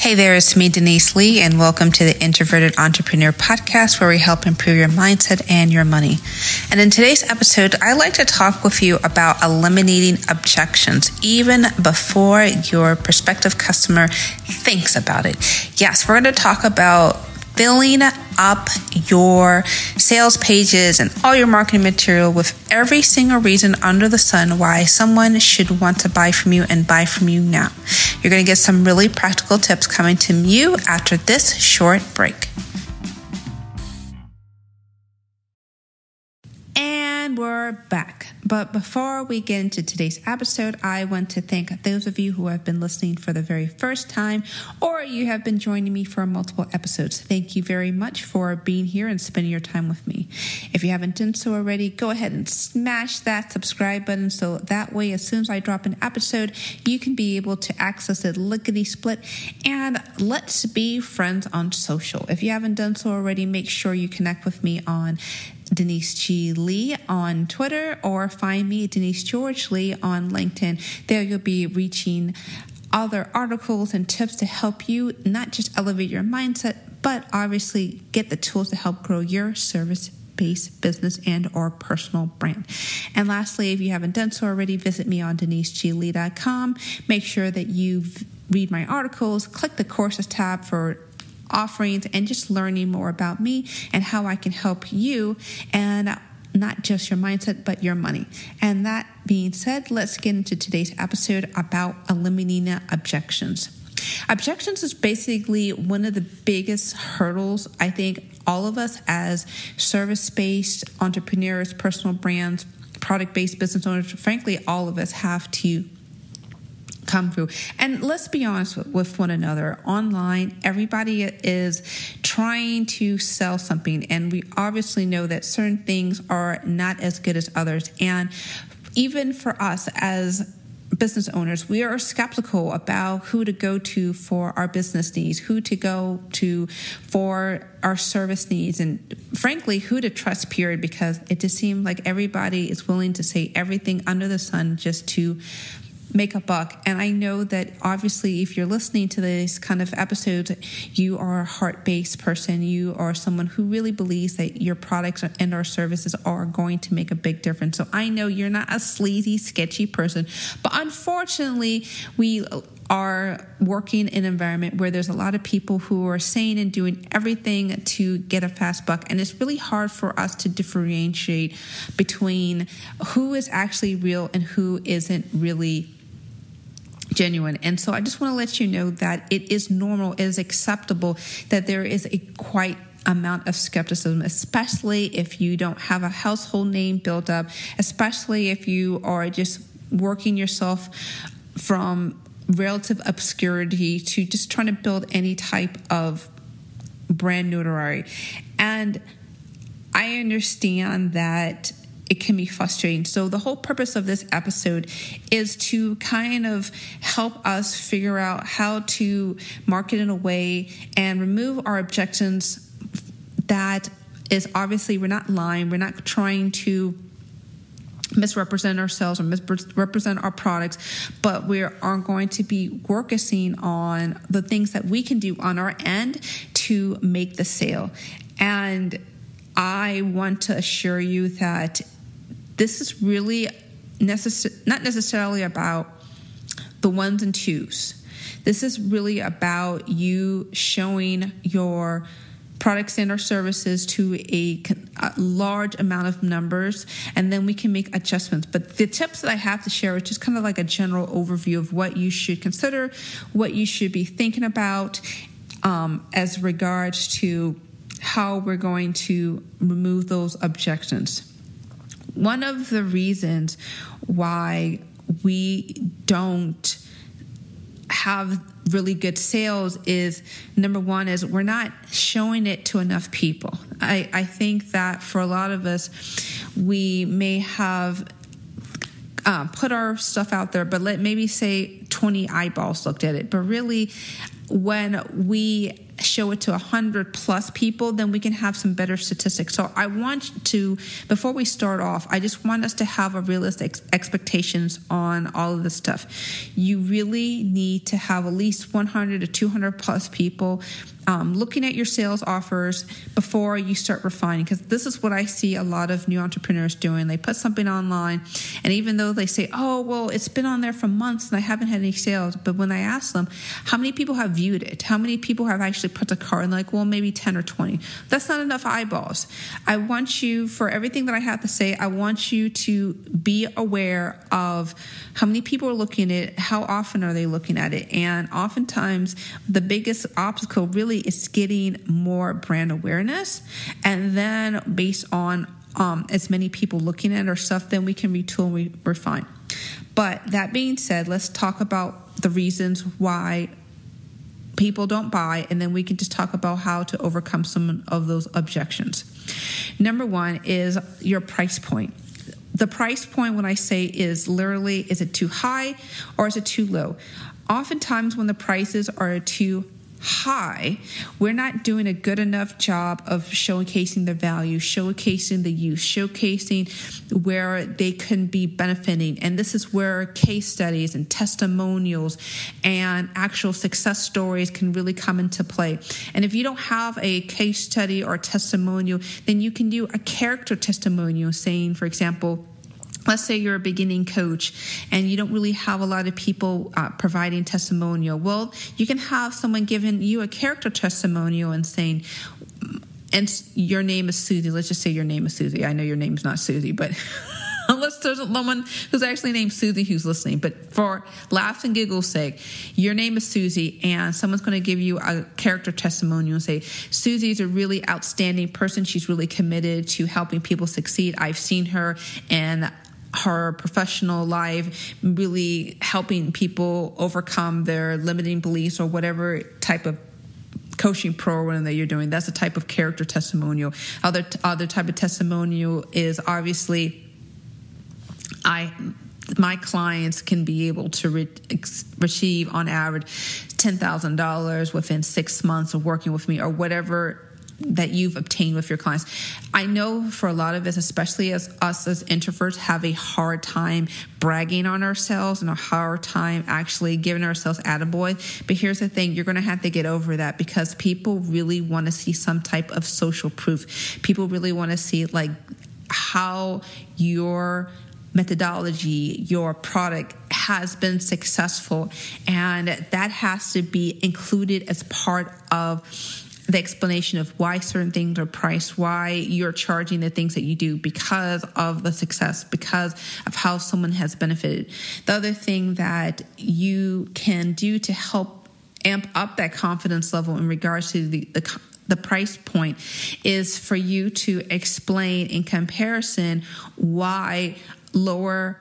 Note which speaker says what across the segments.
Speaker 1: Hey there, it's me, Denise Lee, and welcome to the Introverted Entrepreneur Podcast, where we help improve your mindset and your money. And in today's episode, I'd like to talk with you about eliminating objections even before your prospective customer thinks about it. Yes, we're going to talk about filling up your sales pages and all your marketing material with every single reason under the sun why someone should want to buy from you and buy from you now. You're going to get some really practical tips coming to you after this short break. And we're back. But before we get into today's episode, I want to thank those of you who have been listening for the very first time or you have been joining me for multiple episodes. Thank you very much for being here and spending your time with me. If you haven't done so already, go ahead and smash that subscribe button so that way, as soon as I drop an episode, you can be able to access it lickety split. And let's be friends on social. If you haven't done so already, make sure you connect with me on Denise G. Lee on Twitter or find me, Denise George Lee, on LinkedIn. There you'll be reaching other articles and tips to help you not just elevate your mindset, but obviously get the tools to help grow your service based business and or personal brand. And lastly, if you haven't done so already, visit me on deniseglee.com. Make sure that you read my articles, click the courses tab for offerings and just learning more about me and how I can help you and not just your mindset, but your money. And that being said, let's get into today's episode about eliminating objections. Objections is basically one of the biggest hurdles I think all of us as service based entrepreneurs, personal brands, product based business owners, frankly, all of us have to come through. And let's be honest with one another. Online, everybody is trying to sell something, and we obviously know that certain things are not as good as others. And even for us as business owners, we are skeptical about who to go to for our business needs, who to go to for our service needs, and frankly, who to trust, period, because it just seems like everybody is willing to say everything under the sun just to make a buck. And I know that obviously, if you're listening to this kind of episode, you are a heart based person. You are someone who really believes that your products and our services are going to make a big difference. So I know you're not a sleazy, sketchy person, but unfortunately, we are working in an environment where there's a lot of people who are saying and doing everything to get a fast buck. And it's really hard for us to differentiate between who is actually real and who isn't really genuine. And so I just want to let you know that it is normal, it is acceptable that there is a quite amount of skepticism, especially if you don't have a household name built up, especially if you are just working yourself from relative obscurity to just trying to build any type of brand notoriety. And I understand that it can be frustrating. So, the whole purpose of this episode is to kind of help us figure out how to market in a way and remove our objections that is obviously we're not lying, we're not trying to misrepresent ourselves or misrepresent our products, but we are going to be working on the things that we can do on our end to make the sale. And I want to assure you that this is really necess- not necessarily about the ones and twos. This is really about you showing your products and or services to a, a, large amount of numbers and then we can make adjustments but the tips that i have to share is just kind of like a general overview of what you should consider what you should be thinking about um, as regards to how we're going to remove those objections one of the reasons why we don't have really good sales is number one is we're not showing it to enough people I, I think that for a lot of us we may have uh, put our stuff out there but let maybe say 20 eyeballs looked at it. But really, when we show it to 100 plus people, then we can have some better statistics. So I want to, before we start off, I just want us to have a realistic expectations on all of this stuff. You really need to have at least 100 to 200 plus people um, looking at your sales offers before you start refining because this is what i see a lot of new entrepreneurs doing they put something online and even though they say oh well it's been on there for months and i haven't had any sales but when i ask them how many people have viewed it how many people have actually put the card and like well maybe 10 or 20 that's not enough eyeballs i want you for everything that i have to say i want you to be aware of how many people are looking at it how often are they looking at it and oftentimes the biggest obstacle really is getting more brand awareness. And then based on um, as many people looking at our stuff, then we can retool and re- refine. But that being said, let's talk about the reasons why people don't buy, and then we can just talk about how to overcome some of those objections. Number one is your price point. The price point, when I say is literally, is it too high or is it too low? Oftentimes, when the prices are too high, we're not doing a good enough job of showcasing the value, showcasing the use, showcasing where they can be benefiting. And this is where case studies and testimonials and actual success stories can really come into play. And if you don't have a case study or testimonial, then you can do a character testimonial saying, for example, let's say you're a beginning coach and you don't really have a lot of people uh, providing testimonial well you can have someone giving you a character testimonial and saying and your name is susie let's just say your name is susie i know your name's not susie but unless there's someone who's actually named Susie who's listening. But for laughs and giggles' sake, your name is Susie, and someone's going to give you a character testimonial and say, Susie's a really outstanding person. She's really committed to helping people succeed. I've seen her, and her professional life, really helping people overcome their limiting beliefs or whatever type of coaching program that you're doing. That's a type of character testimonial. Other other type of testimonial is obviously I my clients can be able to re- receive on average $10,000 within 6 months of working with me or whatever that you've obtained with your clients. I know for a lot of us, especially as us as introverts, have a hard time bragging on ourselves and a hard time actually giving ourselves attaboy. But here's the thing you're going to have to get over that because people really want to see some type of social proof. People really want to see like how your methodology, your product has been successful. And that has to be included as part of the explanation of why certain things are priced, why you're charging the things that you do because of the success, because of how someone has benefited. The other thing that you can do to help amp up that confidence level in regards to the, the the price point is for you to explain in comparison why lower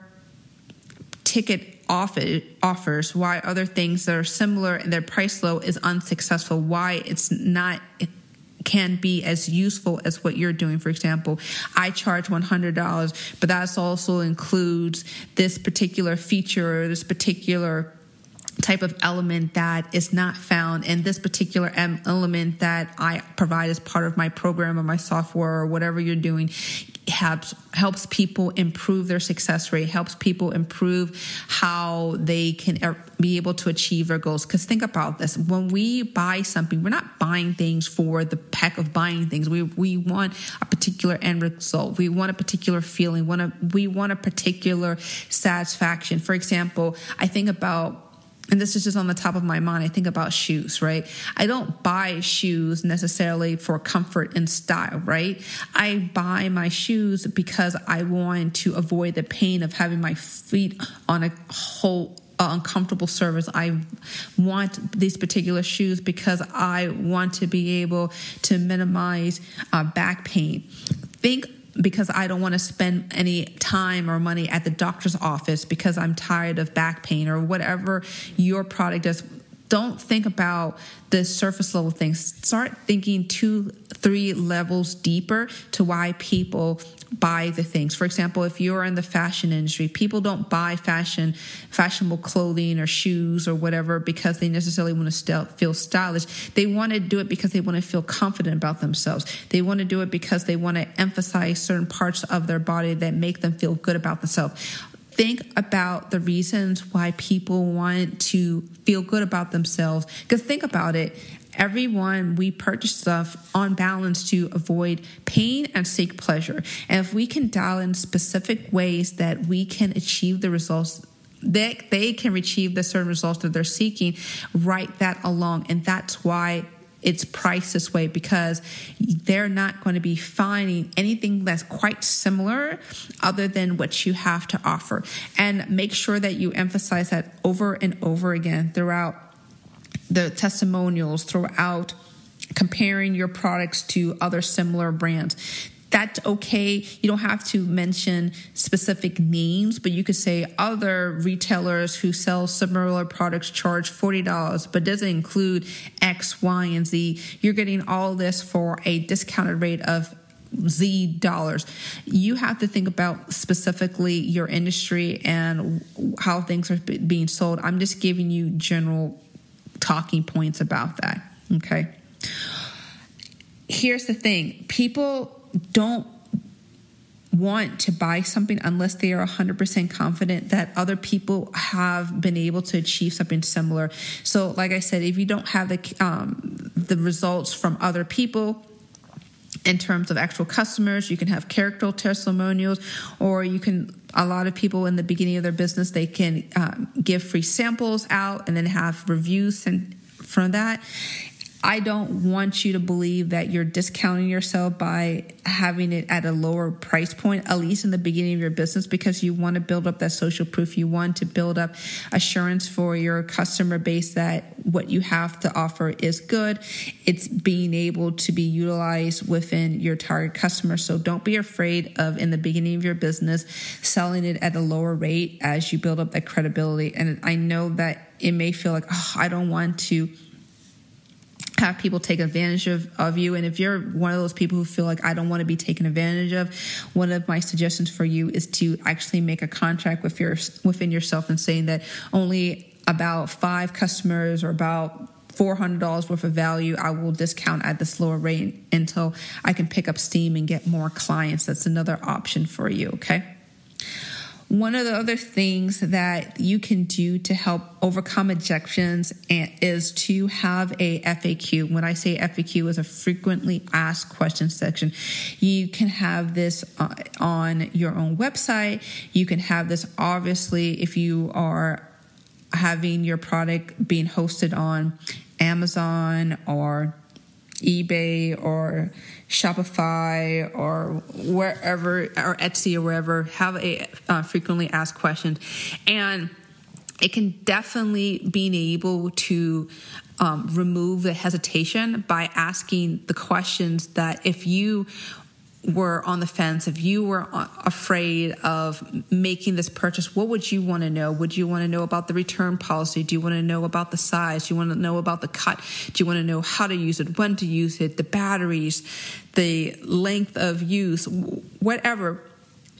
Speaker 1: ticket offers, why other things that are similar and their price low is unsuccessful, why it's not can be as useful as what you're doing. For example, I charge $100, but that also includes this particular feature or this particular type of element that is not found in this particular element that I provide as part of my program or my software or whatever you're doing helps helps people improve their success rate helps people improve how they can er, be able to achieve their goals. Because think about this. When we buy something we're not buying things for the heck of buying things. We we want a particular end result. We want a particular feeling. Want a, we want a particular satisfaction. For example i think about and this is just on the top of my mind. I think about shoes, right? I don't buy shoes necessarily for comfort and style, right? I buy my shoes because I want to avoid the pain of having my feet on a whole uncomfortable surface. I want these particular shoes because I want to be able to minimize uh, back pain. Think because I don't want to spend any time or money at the doctor's office because I'm tired of back pain or whatever your product does don't think about the surface level things. Start thinking two, three levels deeper to why people buy the things. For example, if you're in the fashion industry, people don't buy fashion, fashionable clothing or shoes or whatever because they necessarily want to st- feel stylish. They want to do it because they want to feel confident about themselves. They want to do it because they want to emphasize certain parts of their body that make them feel good about themselves think about the reasons why people want to feel good about themselves. Because think about it everyone we purchase stuff on balance to avoid pain and seek pleasure. And if we can dial in specific ways that we can achieve the results that they can achieve the certain results that they're seeking, write that along. And that's why it's priced this way because they're not going to be finding anything that's quite similar other than what you have to offer. And make sure that you emphasize that over and over again throughout the testimonials throughout comparing your products to other similar brands that's okay. You don't have to mention specific names, but you could say other retailers who sell similar products charge $40, but doesn't include X, Y, and Z. You're getting all this for a discounted rate of Z dollars. You have to think about specifically your industry and how things are being sold. I'm just giving you general talking points about that. Okay. Here's the thing people don't want to buy something unless they are 100% confident that other people have been able to achieve something similar. So, like I said, if you don't have the um, the results from other people, in terms of actual customers. You can have character testimonials, or you can. A lot of people in the beginning of their business they can um, give free samples out and then have reviews and from that. I don't want you to believe that you're discounting yourself by having it at a lower price point, at least in the beginning of your business, because you want to build up that social proof. You want to build up assurance for your customer base that what you have to offer is good. It's being able to be utilized within your target customer. So don't be afraid of, in the beginning of your business, selling it at a lower rate as you build up that credibility. And I know that it may feel like, oh, I don't want to have people take advantage of, of you. And if you're one of those people who feel like I don't want to be taken advantage of, one of my suggestions for you is to actually make a contract with your within yourself and saying that only about five customers or about $400 worth of value, I will discount at this lower rate until I can pick up steam and get more clients. That's another option for you, okay? One of the other things that you can do to help overcome objections is to have a FAQ. When I say FAQ is a frequently asked questions section. You can have this uh, on your own website. You can have this obviously if you are having your product being hosted on Amazon or eBay or Shopify or wherever or Etsy or wherever have a uh, frequently asked questions. And it can definitely being able to um, remove the hesitation by asking the questions that if you were on the fence, if you were afraid of making this purchase, what would you want to know? Would you want to know about the return policy? Do you want to know about the size? Do you want to know about the cut? Do you want to know how to use it, when to use it, the batteries, the length of use, whatever?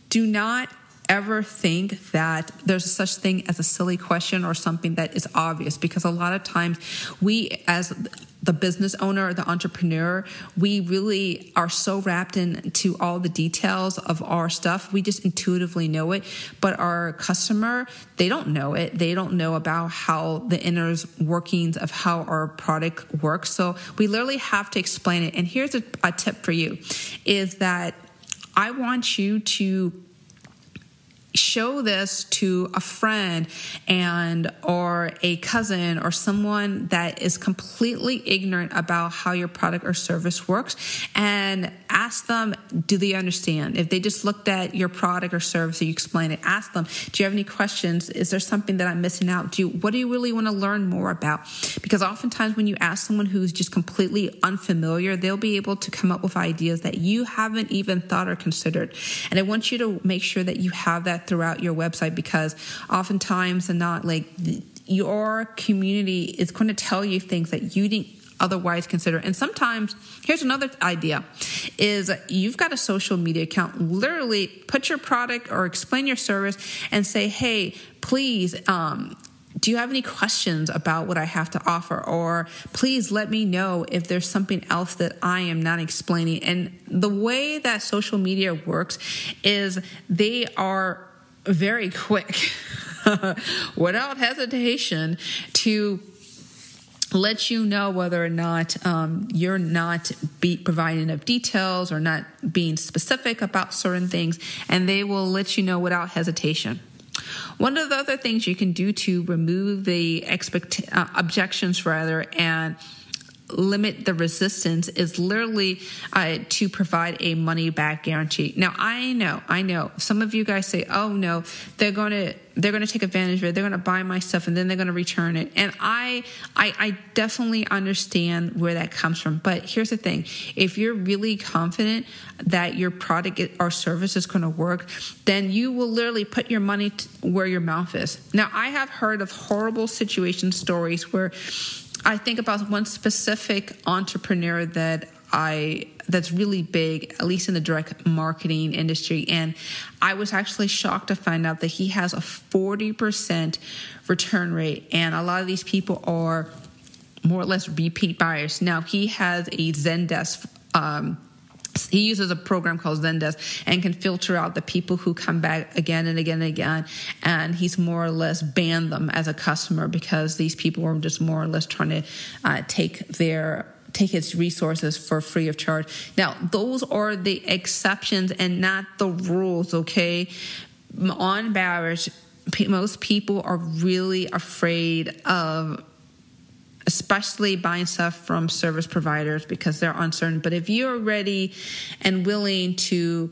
Speaker 1: Do not ever think that there's such thing as a silly question or something that is obvious because a lot of times we as the business owner, the entrepreneur, we really are so wrapped into all the details of our stuff. We just intuitively know it. But our customer, they don't know it. They don't know about how the inner workings of how our product works. So we literally have to explain it. And here's a, a tip for you is that I want you to show this to a friend and or a cousin or someone that is completely ignorant about how your product or service works and ask them do they understand? If they just looked at your product or service you explain it ask them do you have any questions? Is there something that i'm missing out? Do you what do you really want to learn more about? Because oftentimes when you ask someone who's just completely unfamiliar they'll be able to come up with ideas that you haven't even thought or considered. And i want you to make sure that you have that throughout your website because oftentimes and not like your community is going to tell you things that you didn't otherwise consider. And sometimes, here's another idea is you've got a social media account. Literally put your product or explain your service and say, hey, please, um, do you have any questions about what I have to offer? Or please let me know if there's something else that I am not explaining. And the way that social media works is they are very quick, without hesitation, to let you know whether or not um, you're not be providing enough details or not being specific about certain things, and they will let you know without hesitation. One of the other things you can do to remove the expect uh, objections rather and limit the resistance is literally uh, to provide a money back guarantee. Now I know, I know some of you guys say, "Oh no, they're going to they're going to take advantage of it. They're going to buy my stuff and then they're going to return it." And I, I I definitely understand where that comes from. But here's the thing: if you're really confident that your product or service is going to work, then you will literally put your money where your mouth is. Now I have heard of horrible situation stories where I think about one specific entrepreneur that I that's really big, at least in the direct marketing industry. And I was actually shocked to find out that he has a 40% return rate. And a lot of these people are more or less repeat buyers. Now, he has a Zendesk um, he uses a program called Zendesk and can filter out the people who come back again and again and again. And he's more or less banned them as a customer because these people were just more or less trying to uh, take their take his resources for free of charge. Now, those are the exceptions and not the rules, okay? On average, most people are really afraid of especially buying stuff from service providers because they're uncertain. But if you're ready and willing to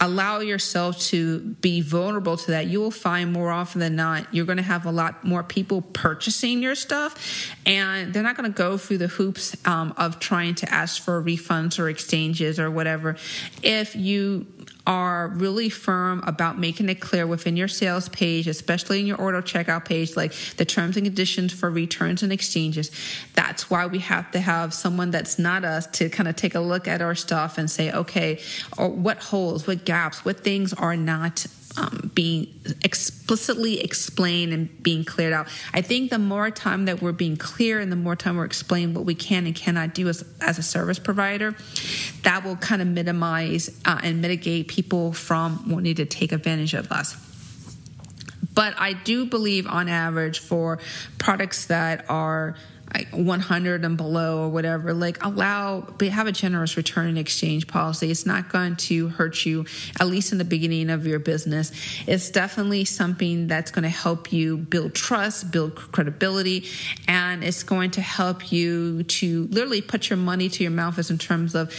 Speaker 1: allow yourself to be vulnerable to that, you will find more often than not you're going to have a lot more people purchasing your stuff, and they're not going to go through the hoops um, of trying to ask for refunds or exchanges or whatever. If you are really firm about making it clear within your sales page, especially in your auto checkout page, like the terms and conditions for returns and exchanges. That's why we have to have someone that's not us to kind of take a look at our stuff and say, okay, what holes, what gaps, what things are not um, being explicitly explained and being cleared out. I think the more time that we're being clear and the more time we're explaining what we can and cannot do as, as a service provider, that will kind of minimize uh, and mitigate people from wanting to take advantage of us. But I do believe, on average, for products that are 100 and below or whatever like allow be have a generous return and exchange policy. It's not going to hurt you at least in the beginning of your business. It's definitely something that's going to help you build trust build credibility and it's going to help you to literally put your money to your mouth as in terms of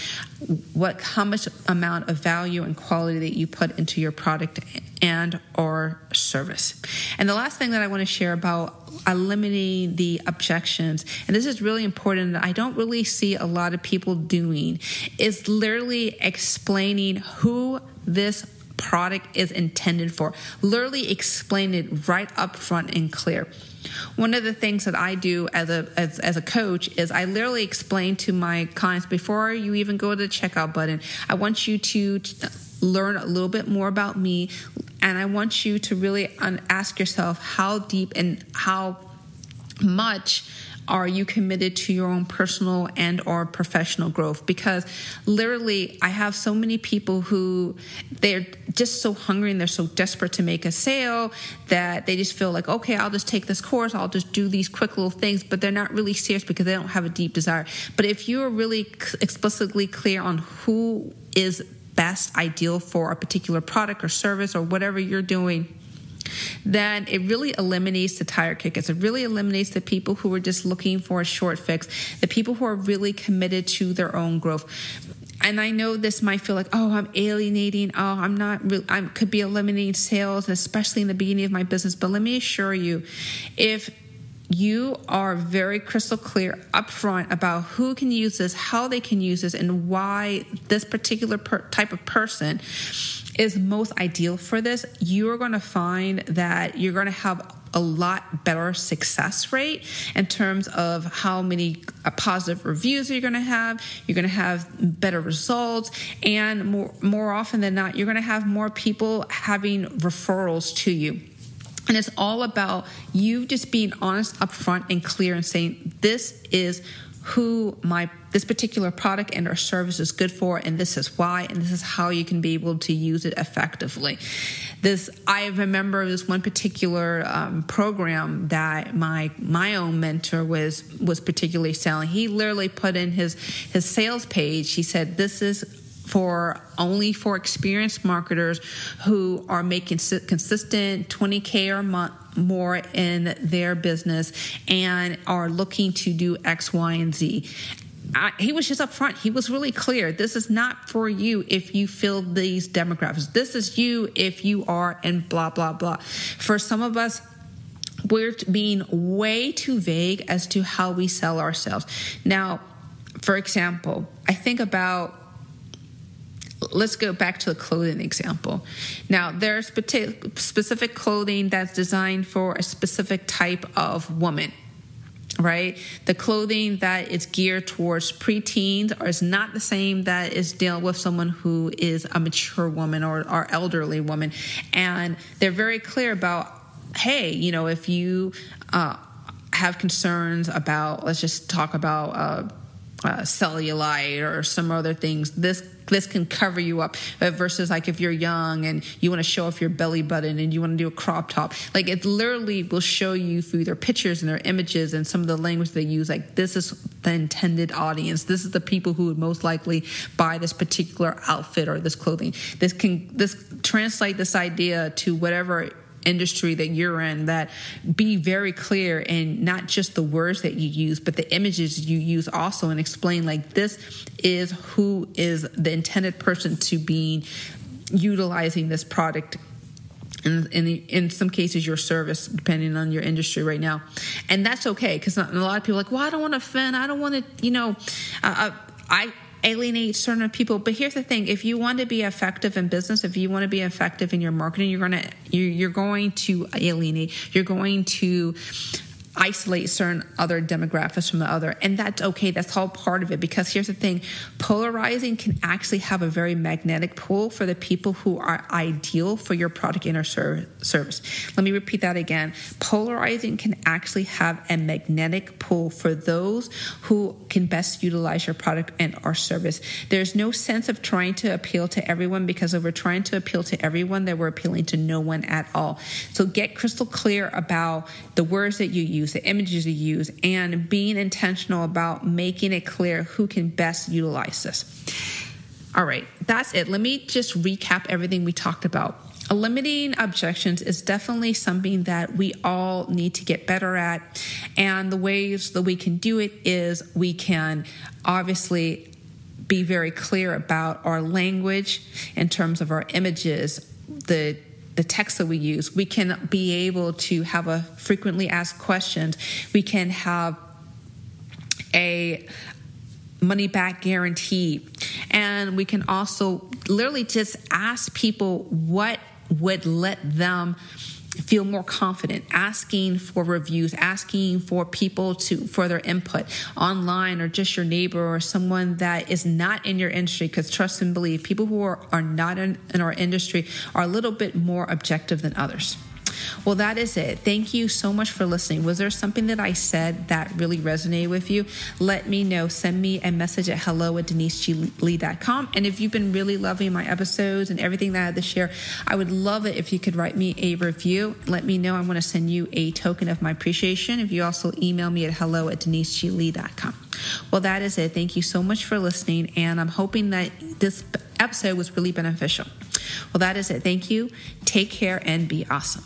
Speaker 1: what how much amount of value and quality that you put into your product and or service. And the last thing that I want to share about eliminating the objections, and this is really important I don't really see a lot of people doing, is literally explaining who this product is intended for. Literally explain it right up front and clear. One of the things that I do as a as, as a coach is I literally explain to my clients before you even go to the checkout button. I want you to learn a little bit more about me. And I want you to really ask yourself how deep and how much are you committed to your own personal and or professional growth? Because literally i have so many people who they're just so hungry and they're so desperate to make a sale that they just feel like okay i'll just take this course. I'll just do these quick little things. But they're not really serious because they don't have a deep desire. But if you're really explicitly clear on who is best ideal for a particular product or service or whatever you're doing, then it really eliminates the tire kickers. It really eliminates the people who are just looking for a short fix, the people who are really committed to their own growth. And I know this might feel like, oh, I'm alienating. Oh, I'm not. Re- I could be eliminating sales, especially in the beginning of my business. But let me assure you, if you are very crystal clear upfront about who can use this, how they can use this, and why this particular per- type of person is most ideal for this, you're going to find that you're going to have a lot better success rate in terms of how many uh, positive reviews you're going to have. You're going to have better results, and more more often than not, you're going to have more people having referrals to you. And it's all about you just being honest upfront and clear and saying, this is who my this particular product and or service is good for and this is why and this is how you can be able to use it effectively. This i remember this one particular um, program that my my own mentor was was particularly selling. He literally put in his his sales page. He said this is for only for experienced marketers who are making consistent 20k or month more in their business and are looking to do X, Y, and Z. I, he was just upfront. He was really clear. This is not for you if you fill these demographics. This is you if you are, and blah, blah, blah. For some of us, we're being way too vague as to how we sell ourselves. Now, for example, I think about let's go back to the clothing example. Now, there's specific clothing that's designed for a specific type of woman right? The clothing that is geared towards preteens or is not the same that is dealing with someone who is a mature woman or, or elderly woman. And they're very clear about, hey, you know, if you uh, have concerns about, let's just talk about uh, uh, cellulite or some other things, this this can cover you up. Uh, versus like if you're young and you want to show off your belly button and you want to do a crop top. Like it literally will show you through their pictures and their images and some of the language they use. Like this is the intended audience. This is the people who would most likely buy this particular outfit or this clothing. This can this translate this idea to whatever industry that you're in that be very clear and not just the words that you use but the images you use also and explain like this is who is the intended person to be utilizing this product in, in, the, in some cases your service depending on your industry right now. And that's okay because a lot of people like well i don't want to offend. I don't want to you know uh i alienate certain people. But here's the thing: if you want to be effective in business, if you want to be effective in your marketing, you're gonna you're going to alienate. You're going to isolate certain other demographics from the other. And that's okay. That's all part of it. Because here's the thing polarizing can actually have a very magnetic pull for the people who are ideal for your product and or service. Let me repeat that again. Polarizing can actually have a magnetic pull for those who can best utilize your product and or service. There's no sense of trying to appeal to everyone because if we're trying to appeal to everyone, then we're appealing to no one at all. So get crystal clear about the words that you use use, the images you use, and being intentional about making it clear who can best utilize this. All right, that's it. Let me just recap everything we talked about. Eliminating objections is definitely something that we all need to get better at. And the ways that we can do it is we can obviously be very clear about our language in terms of our images, the the text that we use. We can be able to have a frequently asked questions. We can have a money back guarantee. And we can also literally just ask people what would let them feel more confident asking for reviews asking for people to for their input online or just your neighbor or someone that is not in your industry. Because trust and believe people who are, are not in, in our industry are a little bit more objective than others well, that is it. Thank you so much for listening. Was there something that I said that really resonated with you? Let me know. Send me a message at hello at deniseglee.com. And if you've been really loving my episodes and everything that I had to share, I would love it if you could write me a review. Let me know. I want to send you a token of my appreciation. If you also email me at hello at deniseglee.com. Well, that is it. Thank you so much for listening. And I'm hoping that this episode was really beneficial. Well, that is it. Thank you. Take care and be awesome.